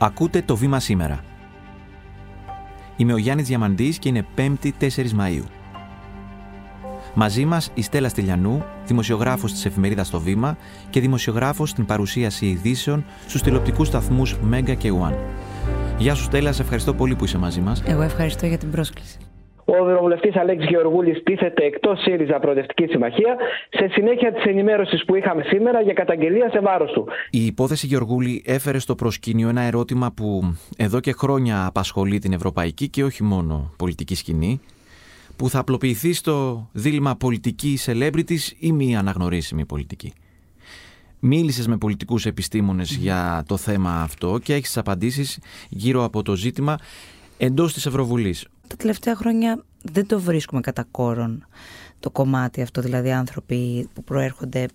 Ακούτε το βήμα σήμερα. Είμαι ο Γιάννης Διαμαντής και είναι 5η 4 Μαΐου. Μαζί μας η Στέλλα Στυλιανού, δημοσιογράφος της εφημερίδας Το Βήμα και δημοσιογράφος στην παρουσίαση ειδήσεων στους τηλεοπτικούς σταθμούς Μέγκα και One. Γεια σου Στέλλα, σε ευχαριστώ πολύ που είσαι μαζί μας. Εγώ ευχαριστώ για την πρόσκληση. Ο ευρωβουλευτής Αλέξης Γεωργούλης τίθεται εκτός ΣΥΡΙΖΑ Προοδευτική Συμμαχία σε συνέχεια της ενημέρωσης που είχαμε σήμερα για καταγγελία σε βάρος του. Η υπόθεση Γεωργούλη έφερε στο προσκήνιο ένα ερώτημα που εδώ και χρόνια απασχολεί την ευρωπαϊκή και όχι μόνο πολιτική σκηνή, που θα απλοποιηθεί στο δίλημα πολιτική celebrities ή μη αναγνωρίσιμη πολιτική. Μίλησες με πολιτικούς επιστήμονες για το θέμα αυτό και έχεις απαντήσεις γύρω από το ζήτημα εντός της Ευρωβουλής τα τελευταία χρόνια δεν το βρίσκουμε κατά κόρον το κομμάτι αυτό, δηλαδή άνθρωποι που προέρχονται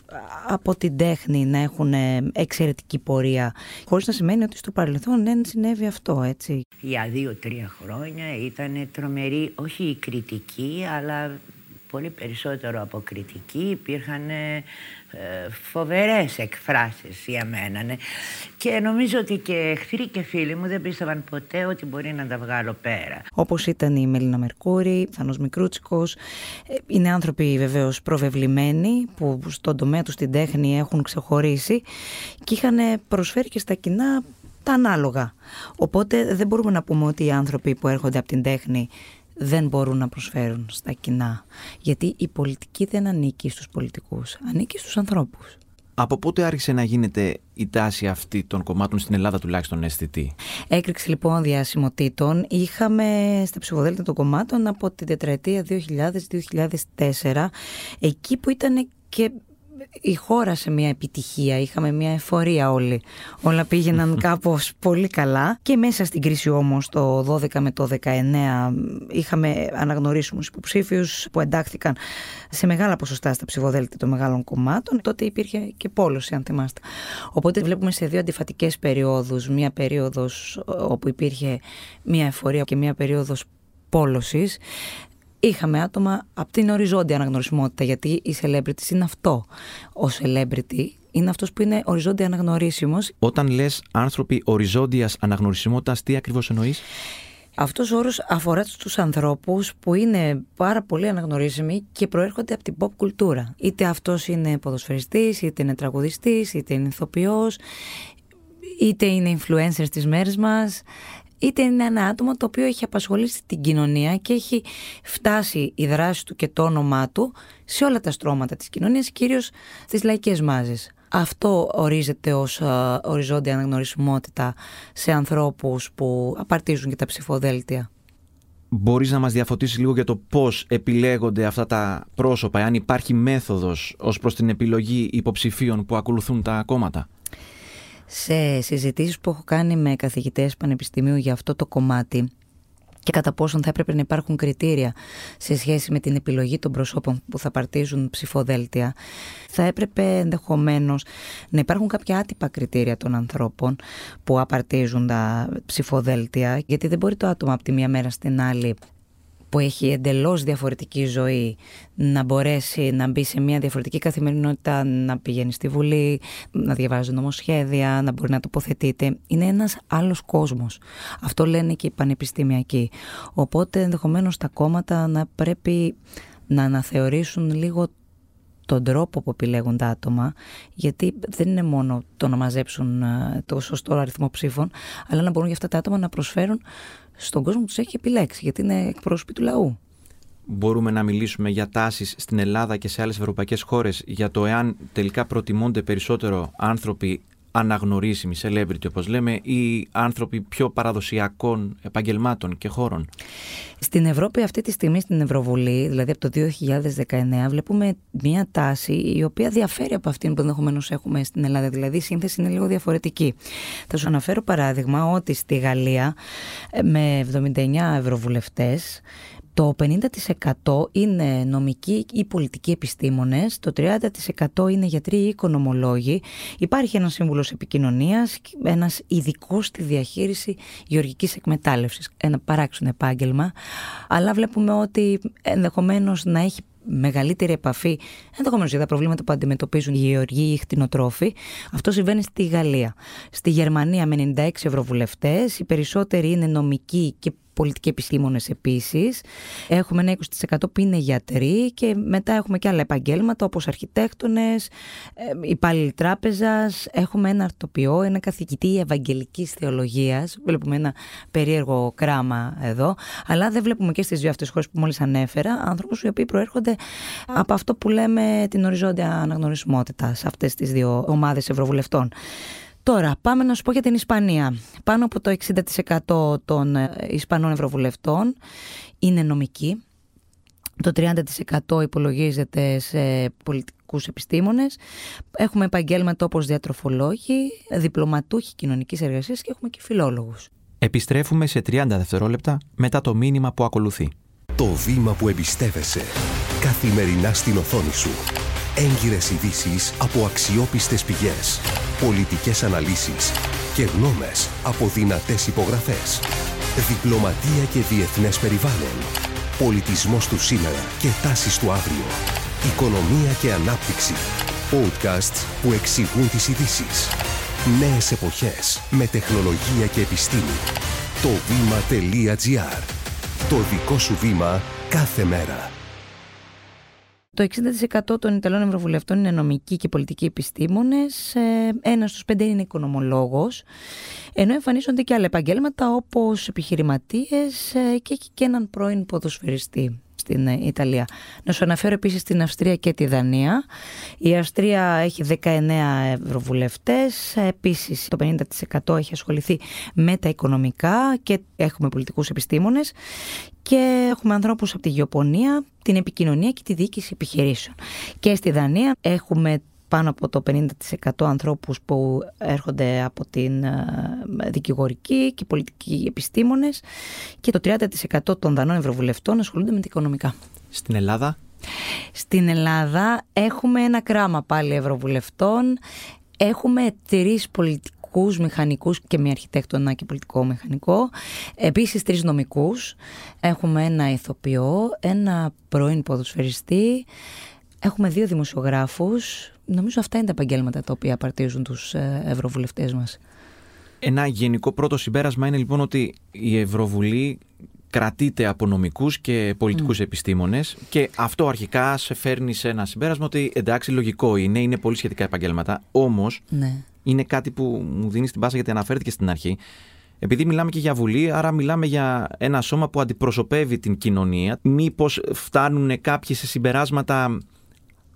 από την τέχνη να έχουν εξαιρετική πορεία, χωρίς να σημαίνει ότι στο παρελθόν δεν συνέβη αυτό, έτσι. Για δύο-τρία χρόνια ήταν τρομερή, όχι η κριτική, αλλά πολύ περισσότερο από κριτική. Υπήρχαν ε, φοβερές εκφράσεις για μένα. Ναι. Και νομίζω ότι και εχθροί και φίλοι μου δεν πίστευαν ποτέ ότι μπορεί να τα βγάλω πέρα. Όπως ήταν η Μελίνα Μερκούρη, Θανός Μικρούτσικος. Ε, είναι άνθρωποι βεβαίως προβεβλημένοι που στον τομέα τους στην τέχνη έχουν ξεχωρίσει και είχαν προσφέρει και στα κοινά τα ανάλογα. Οπότε δεν μπορούμε να πούμε ότι οι άνθρωποι που έρχονται από την τέχνη δεν μπορούν να προσφέρουν στα κοινά. Γιατί η πολιτική δεν ανήκει στους πολιτικούς, ανήκει στους ανθρώπους. Από πότε άρχισε να γίνεται η τάση αυτή των κομμάτων στην Ελλάδα τουλάχιστον αισθητή; Έκρηξη λοιπόν διασημοτήτων είχαμε στα ψηφοδέλτια των κομμάτων από την τετραετία 2000-2004 εκεί που ήταν και η χώρα σε μια επιτυχία, είχαμε μια εφορία όλοι. Όλα πήγαιναν κάπως πολύ καλά και μέσα στην κρίση όμως το 12 με το 19 είχαμε αναγνωρίσιμους υποψήφιους που εντάχθηκαν σε μεγάλα ποσοστά στα ψηφοδέλτια των μεγάλων κομμάτων. Τότε υπήρχε και πόλωση αν θυμάστε. Οπότε βλέπουμε σε δύο αντιφατικές περιόδους, μια περίοδος όπου υπήρχε μια εφορία και μια περίοδος πόλωσης είχαμε άτομα από την οριζόντια αναγνωρισιμότητα, γιατί η celebrity είναι αυτό. Ο celebrity είναι αυτός που είναι οριζόντια αναγνωρίσιμος. Όταν λες άνθρωποι οριζόντιας αναγνωρισιμότητας, τι ακριβώς εννοείς; Αυτός ο όρος αφορά στους ανθρώπους που είναι πάρα πολύ αναγνωρίσιμοι και προέρχονται από την pop κουλτούρα. Είτε αυτός είναι ποδοσφαιριστής, είτε είναι τραγουδιστής, είτε είναι ηθοποιός, είτε είναι influencer στις μέρες μας, είτε είναι ένα άτομο το οποίο έχει απασχολήσει την κοινωνία και έχει φτάσει η δράση του και το όνομά του σε όλα τα στρώματα της κοινωνίας, κυρίως στις λαϊκές μάζες. Αυτό ορίζεται ως οριζόντια αναγνωρισιμότητα σε ανθρώπους που απαρτίζουν και τα ψηφοδέλτια. Μπορείς να μας διαφωτίσεις λίγο για το πώς επιλέγονται αυτά τα πρόσωπα, αν υπάρχει μέθοδος ως προς την επιλογή υποψηφίων που ακολουθούν τα κόμματα; Σε συζητήσεις που έχω κάνει με καθηγητές πανεπιστημίου για αυτό το κομμάτι και κατά πόσον θα έπρεπε να υπάρχουν κριτήρια σε σχέση με την επιλογή των προσώπων που θα παρτίζουν ψηφοδέλτια, θα έπρεπε ενδεχομένως να υπάρχουν κάποια άτυπα κριτήρια των ανθρώπων που απαρτίζουν τα ψηφοδέλτια, γιατί δεν μπορεί το άτομο από τη μία μέρα στην άλλη που έχει εντελώς διαφορετική ζωή να μπορέσει να μπει σε μια διαφορετική καθημερινότητα, να πηγαίνει στη Βουλή, να διαβάζει νομοσχέδια, να μπορεί να τοποθετείται. Είναι ένας άλλος κόσμος. Αυτό λένε και οι πανεπιστημιακοί. Οπότε ενδεχομένως τα κόμματα να πρέπει να αναθεωρήσουν λίγο τον τρόπο που επιλέγουν τα άτομα, γιατί δεν είναι μόνο το να μαζέψουν ε, το σωστό αριθμό ψήφων, αλλά να μπορούν για αυτά τα άτομα να προσφέρουν στον κόσμο που τους έχει επιλέξει, γιατί είναι εκπρόσωποι του λαού. Μπορούμε να μιλήσουμε για τάσεις στην Ελλάδα και σε άλλες ευρωπαϊκές χώρες για το εάν τελικά προτιμούνται περισσότερο άνθρωποι αναγνωρίσιμοι, celebrity όπως λέμε, ή άνθρωποι πιο παραδοσιακών επαγγελμάτων και χώρων. Στην Ευρώπη αυτή τη στιγμή στην Ευρωβουλή, δηλαδή από το 2019, βλέπουμε μια τάση η οποία διαφέρει από αυτήν που ενδεχομένως έχουμε στην Ελλάδα. Δηλαδή η σύνθεση είναι λίγο διαφορετική. Θα σου αναφέρω παράδειγμα ότι στη Γαλλία ε, με 79 ευρωβουλευτές το 50% είναι νομικοί ή πολιτικοί επιστήμονες, το 30% είναι γιατροί ή οικονομολόγοι. Υπάρχει ένας σύμβουλος επικοινωνίας, ένας ειδικός στη διαχείριση γεωργικής εκμετάλλευσης, ένα παράξενο επάγγελμα, αλλά βλέπουμε ότι ενδεχομένως να έχει μεγαλύτερη επαφή ενδεχομένως για τα προβλήματα που αντιμετωπίζουν οι γεωργοί ή οι χτινοτρόφοι. Αυτό συμβαίνει στη Γαλλία. Στη Γερμανία με 96 ευρωβουλευτές, οι είναι νομικοί και πολιτικοί επιστήμονες επίσης. Έχουμε ένα 20% που είναι γιατροί και μετά έχουμε και άλλα επαγγέλματα όπως αρχιτέκτονες, υπάλληλοι τράπεζας. Έχουμε ένα αρτοπιό, ένα καθηγητή Ευαγγελικής Θεολογίας. Βλέπουμε ένα περίεργο κράμα εδώ. Αλλά δεν βλέπουμε και στις δύο αυτές χώρες που μόλις ανέφερα άνθρωπου οι οποίοι προέρχονται από αυτό που λέμε την οριζόντια αναγνωρισιμότητα σε αυτές τις δύο ομάδες ευρωβουλευτών. Τώρα, πάμε να σου πω για την Ισπανία. Πάνω από το 60% των ε, Ισπανών Ευρωβουλευτών είναι νομικοί. Το 30% υπολογίζεται σε πολιτικούς επιστήμονες. Έχουμε επαγγέλματα όπως διατροφολόγοι, διπλωματούχοι κοινωνικής εργασίας και έχουμε και φιλόλογους. Επιστρέφουμε σε 30 δευτερόλεπτα μετά το μήνυμα που ακολουθεί. Το βήμα που εμπιστεύεσαι. Καθημερινά στην οθόνη σου. Έγκυρες ειδήσεις από αξιόπιστες πηγές πολιτικές αναλύσεις και γνώμες από δυνατές υπογραφές. Διπλωματία και διεθνές περιβάλλον. Πολιτισμός του σήμερα και τάσεις του αύριο. Οικονομία και ανάπτυξη. Podcasts που εξηγούν τις ειδήσεις. Νέες εποχές με τεχνολογία και επιστήμη. Το βήμα.gr. Το δικό σου βήμα κάθε μέρα. Το 60% των Ιταλών Ευρωβουλευτών είναι νομικοί και πολιτικοί επιστήμονες. Ε, Ένας στους πέντε είναι οικονομολόγος. Ενώ εμφανίζονται και άλλα επαγγέλματα όπως επιχειρηματίες ε, και έχει και έναν πρώην ποδοσφαιριστή στην ε, Ιταλία. Να σου αναφέρω επίσης την Αυστρία και τη Δανία. Η Αυστρία έχει 19 ευρωβουλευτές, επίσης το 50% έχει ασχοληθεί με τα οικονομικά και έχουμε πολιτικούς επιστήμονες και έχουμε ανθρώπους από τη γεωπονία, την επικοινωνία και τη διοίκηση επιχειρήσεων. Και στη Δανία έχουμε πάνω από το 50% ανθρώπους που έρχονται από την ε, δικηγορική και πολιτική επιστήμονες και το 30% των δανών ευρωβουλευτών ασχολούνται με τα οικονομικά. Στην Ελλάδα; Στην Ελλάδα έχουμε ένα κράμα πάλι ευρωβουλευτών. Έχουμε τρεις πολιτικούς μηχανικούς και μια αρχιτέκτονα και πολιτικό μηχανικό. Επίσης τρεις νομικούς. Έχουμε ένα ηθοποιό, ένα πρώην ποδοσφαιριστή. Έχουμε δύο δημοσιογράφους, Νομίζω αυτά είναι τα επαγγέλματα τα οποία απαρτίζουν τους ε, ευρωβουλευτές μας. Ένα γενικό πρώτο συμπέρασμα είναι λοιπόν ότι η Ευρωβουλή κρατείται από νομικούς και πολιτικούς mm. επιστήμονες. Και αυτό αρχικά σε φέρνει σε ένα συμπέρασμα ότι εντάξει, λογικό είναι, είναι πολύ σχετικά επαγγέλματα. Όμως ναι. είναι κάτι που μου δίνει την πάσα γιατί αναφέρθηκε στην αρχή. Επειδή μιλάμε και για βουλή, άρα μιλάμε για ένα σώμα που αντιπροσωπεύει την κοινωνία. Μήπως φτάνουν κάποιοι σε συμπεράσματα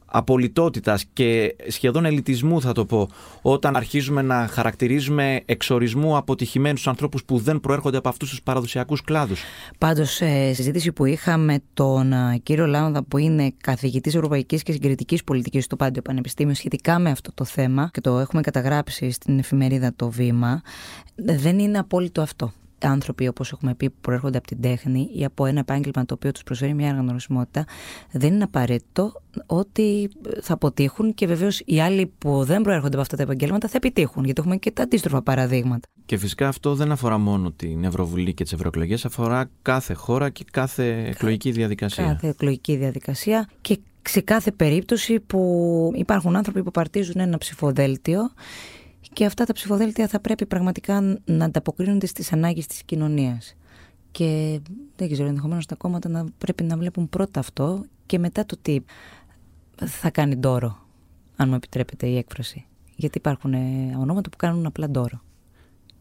απολυτότητας και σχεδόν ελιτισμού θα το πω όταν αρχίζουμε να χαρακτηρίζουμε εξορισμού αποτυχημένους ανθρώπους που δεν προέρχονται από αυτούς τους παραδοσιακούς κλάδους. Πάντως σε συζήτηση που είχαμε τον ε, κύριο Λάουδα που είναι καθηγητής Ευρωπαϊκής και Συγκριτικής Πολιτικής στο Πάντιο Πανεπιστήμιο σχετικά με αυτό το θέμα και το έχουμε καταγράψει στην εφημερίδα Το Βήμα δεν είναι απόλυτο αυτό άνθρωποι, όπως έχουμε πει, που προέρχονται από την τέχνη ή από ένα επάγγελμα το οποίο τους προσφέρει μια αναγνωρισιμότητα, δεν είναι απαραίτητο ότι θα αποτύχουν και βεβαίως οι άλλοι που δεν προέρχονται από αυτά τα επαγγέλματα θα επιτύχουν, γιατί έχουμε και τα αντίστροφα παραδείγματα. Και φυσικά αυτό δεν αφορά μόνο την Ευρωβουλή και τις ευρωεκλογές, αφορά κάθε χώρα και κάθε εκλογική διαδικασία. Κάθε εκλογική διαδικασία και σε κάθε περίπτωση που υπάρχουν άνθρωποι που παρτίζουν ένα ψηφοδέλτιο και αυτά τα ψηφοδέλτια θα πρέπει πραγματικά να ανταποκρίνονται στις ανάγκες της κοινωνίας. Και δεν ξέρω, ενδεχομένως τα κόμματα να πρέπει να βλέπουν πρώτα αυτό και μετά το τι θα κάνει ντόρο, αν μου επιτρέπετε η έκφραση. Γιατί υπάρχουν ονόματα που κάνουν απλά ντόρο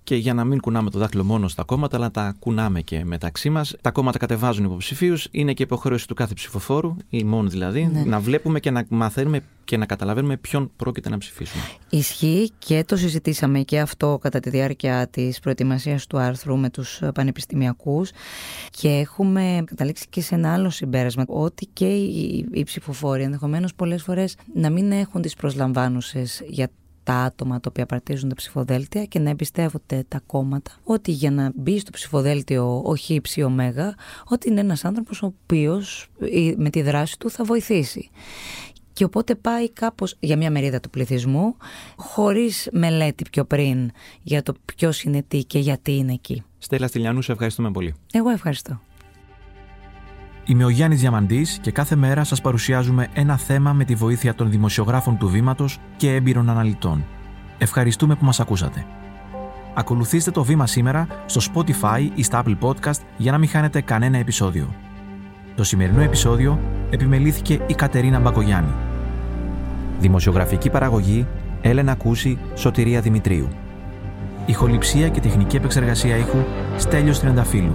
και για να μην κουνάμε το δάχτυλο μόνο στα κόμματα, αλλά να τα κουνάμε και μεταξύ μας. Τα κόμματα κατεβάζουν υποψηφίους, είναι και υποχρέωση του κάθε ψηφοφόρου, ή μόνο δηλαδή, ναι. να βλέπουμε και να μαθαίνουμε και να καταλαβαίνουμε ποιον πρόκειται να ψηφίσουμε. Ισχύει και το συζητήσαμε και αυτό κατά τη διάρκεια της προετοιμασίας του άρθρου με τους πανεπιστημιακούς και έχουμε καταλήξει και σε ένα άλλο συμπέρασμα ότι και οι, οι ψηφοφόροι ενδεχομένως πολλές φορές να μην έχουν τις προσλαμβάνουσες για τα άτομα τα οποία παρτίζουν τα ψηφοδέλτια και να εμπιστεύονται τα κόμματα ότι για να μπει στο ψηφοδέλτιο ο Χ, ή ο Μέγα, ότι είναι ένας άνθρωπος ο οποίος με τη δράση του θα βοηθήσει. Και οπότε πάει κάπως για μια μερίδα του πληθυσμού χωρίς μελέτη πιο πριν για το ποιος είναι τι και γιατί είναι εκεί. Στέλλα Στυλιανού, σε ευχαριστούμε πολύ. Εγώ ευχαριστώ. Είμαι ο Γιάννης Διαμαντής και κάθε μέρα σας παρουσιάζουμε ένα θέμα με τη βοήθεια των δημοσιογράφων του Βήματος και έμπειρων αναλυτών. Ευχαριστούμε που μας ακούσατε. Ακολουθήστε το Βήμα σήμερα στο Spotify ή στα Apple Podcast για να μην χάνετε κανένα επεισόδιο. Το σημερινό επεισόδιο επιμελήθηκε η Κατερίνα Μπακογιάννη. Δημοσιογραφική παραγωγή Έλενα Κούση, Σωτηρία Δημητρίου. Ηχοληψία και τεχνική επεξεργασία ήχου Στέλιος Τριανταφύλου.